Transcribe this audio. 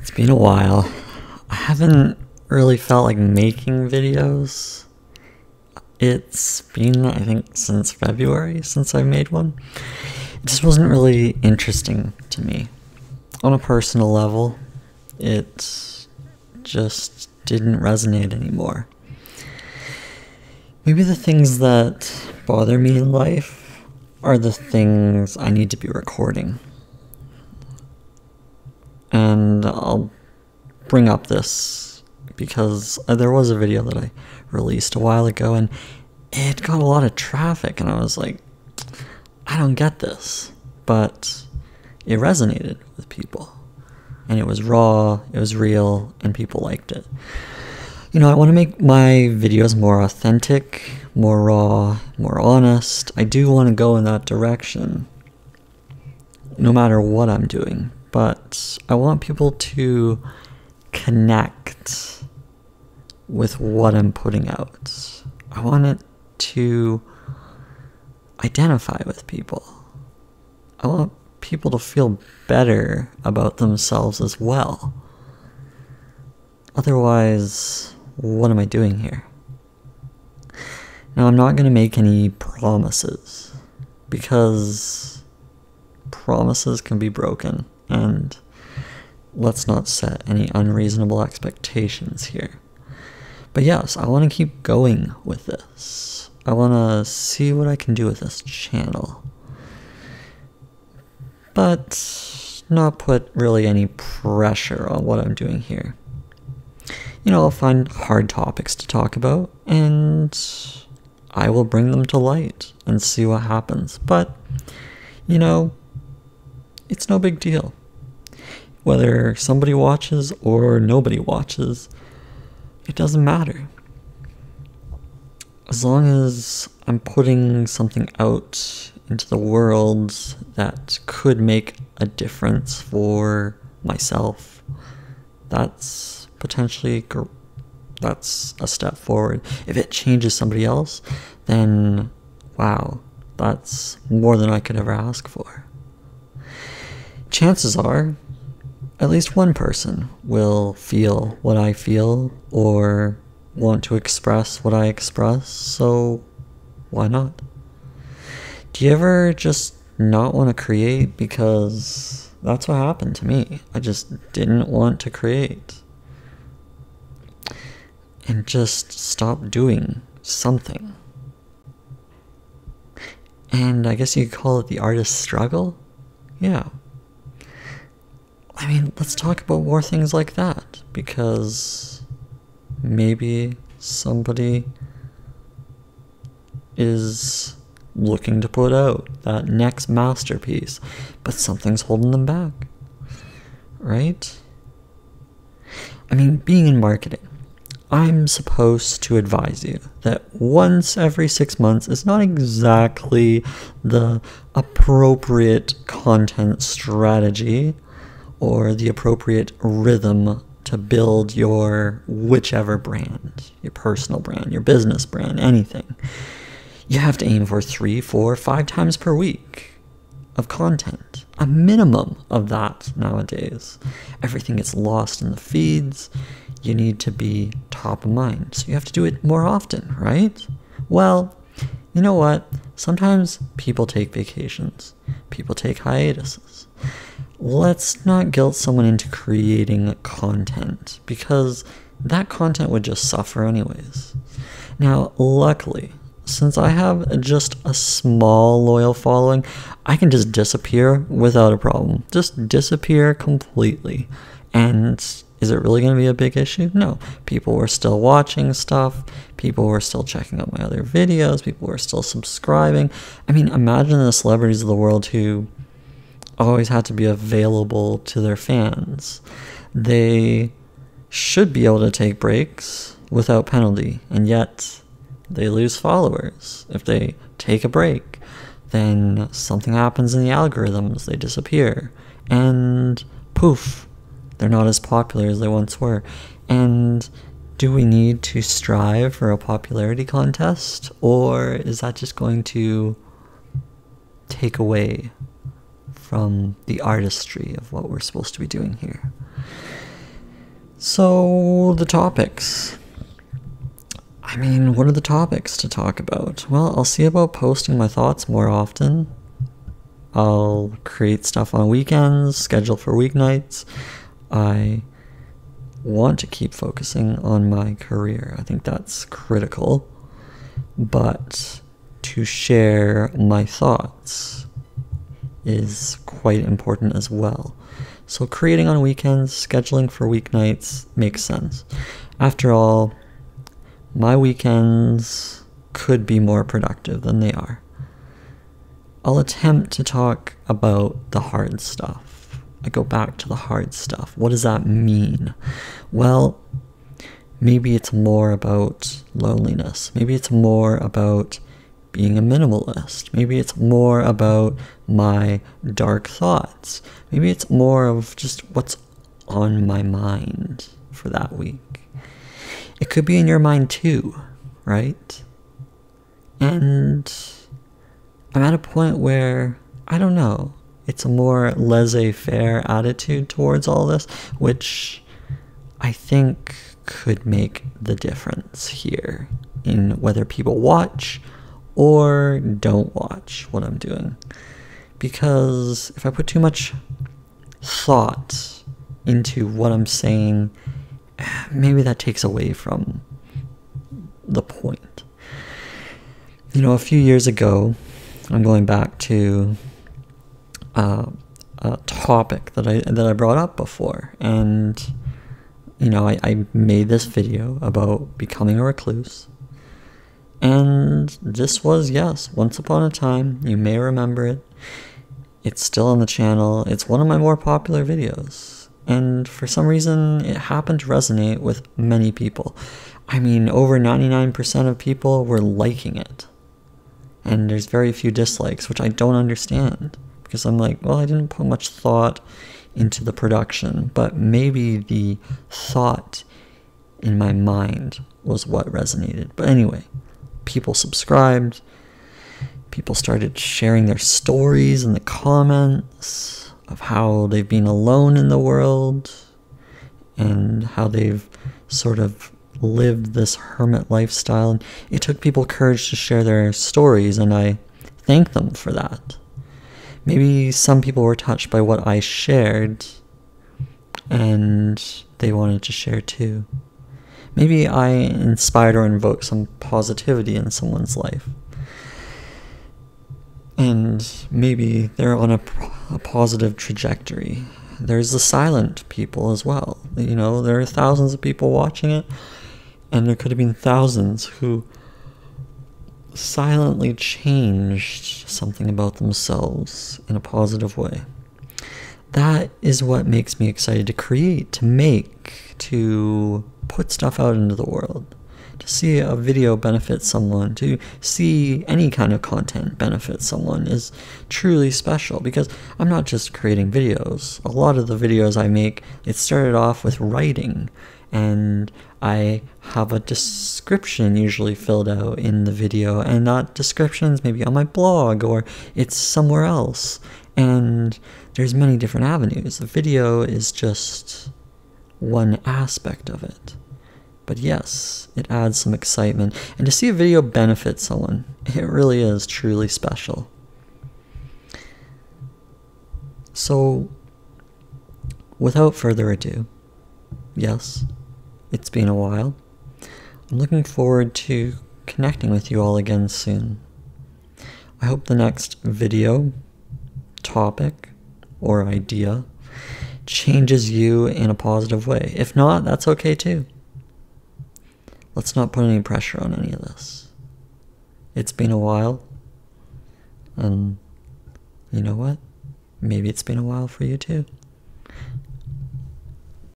It's been a while. I haven't hmm. really felt like making videos. It's been, I think, since February since I made one. It just wasn't really interesting to me. On a personal level, it just didn't resonate anymore. Maybe the things that bother me in life are the things I need to be recording. And I'll bring up this because there was a video that I released a while ago and it got a lot of traffic, and I was like, I don't get this. But it resonated with people. And it was raw, it was real, and people liked it. You know, I want to make my videos more authentic, more raw, more honest. I do want to go in that direction, no matter what I'm doing. But I want people to connect with what I'm putting out. I want it to identify with people. I want people to feel better about themselves as well. Otherwise, what am I doing here? Now, I'm not going to make any promises because promises can be broken, and let's not set any unreasonable expectations here. But yes, I want to keep going with this. I want to see what I can do with this channel. But not put really any pressure on what I'm doing here. You know, I'll find hard topics to talk about, and I will bring them to light and see what happens. But, you know, it's no big deal. Whether somebody watches or nobody watches, it doesn't matter. As long as I'm putting something out into the world that could make a difference for myself, that's potentially that's a step forward. If it changes somebody else, then wow, that's more than I could ever ask for. Chances are at least one person will feel what I feel or want to express what I express, so why not? Do you ever just not want to create because that's what happened to me? I just didn't want to create. And just stop doing something. And I guess you could call it the artist's struggle? Yeah. I mean, let's talk about more things like that because maybe somebody is looking to put out that next masterpiece, but something's holding them back. Right? I mean, being in marketing, I'm supposed to advise you that once every six months is not exactly the appropriate content strategy or the appropriate rhythm to build your whichever brand, your personal brand, your business brand, anything. You have to aim for three, four, five times per week of content. A minimum of that nowadays. Everything gets lost in the feeds. You need to be top of mind. So you have to do it more often, right? Well, you know what? Sometimes people take vacations, people take hiatuses let's not guilt someone into creating content because that content would just suffer anyways. Now, luckily, since I have just a small loyal following, I can just disappear without a problem. Just disappear completely. And is it really going to be a big issue? No. People were still watching stuff. People were still checking out my other videos. People were still subscribing. I mean, imagine the celebrities of the world who always had to be available to their fans. They should be able to take breaks without penalty, and yet they lose followers. If they take a break, then something happens in the algorithms, they disappear, and poof, they're not as popular as they once were. And do we need to strive for a popularity contest, or is that just going to take away from the artistry of what we're supposed to be doing here. So, the topics. I mean, what are the topics to talk about? Well, I'll see about posting my thoughts more often. I'll create stuff on weekends, schedule for weeknights. I want to keep focusing on my career. I think that's critical. But to share my thoughts is quite important as well. So creating on weekends, scheduling for weeknights makes sense. After all, my weekends could be more productive than they are. I'll attempt to talk about the hard stuff. I go back to the hard stuff. What does that mean? Well, maybe it's more about loneliness. Maybe it's more about being a minimalist. Maybe it's more about my dark thoughts. Maybe it's more of just what's on my mind for that week. It could be in your mind too, right? And I'm at a point where, I don't know, it's a more laissez faire attitude towards all this, which I think could make the difference here in whether people watch or don't watch what I'm doing. Because if I put too much thought into what I'm saying, maybe that takes away from the point. You know, a few years ago, I'm going back to uh, a topic that I that I brought up before, and you know, I, I made this video about becoming a recluse. And this was, yes, once upon a time. You may remember it. It's still on the channel. It's one of my more popular videos. And for some reason, it happened to resonate with many people. I mean, over 99% of people were liking it. And there's very few dislikes, which I don't understand. Because I'm like, well, I didn't put much thought into the production, but maybe the thought in my mind was what resonated. But anyway, people subscribed. People started sharing their stories in the comments of how they've been alone in the world and how they've sort of lived this hermit lifestyle. And it took people courage to share their stories, and I thank them for that. Maybe some people were touched by what I shared and they wanted to share too. Maybe I inspired or invoked some positivity in someone's life. And maybe they're on a, a positive trajectory. There's the silent people as well. You know, there are thousands of people watching it, and there could have been thousands who silently changed something about themselves in a positive way. That is what makes me excited to create, to make, to put stuff out into the world. To see a video benefit someone, to see any kind of content benefit someone is truly special because I'm not just creating videos. A lot of the videos I make, it started off with writing and I have a description usually filled out in the video and not descriptions maybe on my blog or it's somewhere else and there's many different avenues the video is just one aspect of it but yes it adds some excitement and to see a video benefit someone it really is truly special so without further ado yes it's been a while. I'm looking forward to connecting with you all again soon. I hope the next video, topic, or idea changes you in a positive way. If not, that's okay too. Let's not put any pressure on any of this. It's been a while, and you know what? Maybe it's been a while for you too.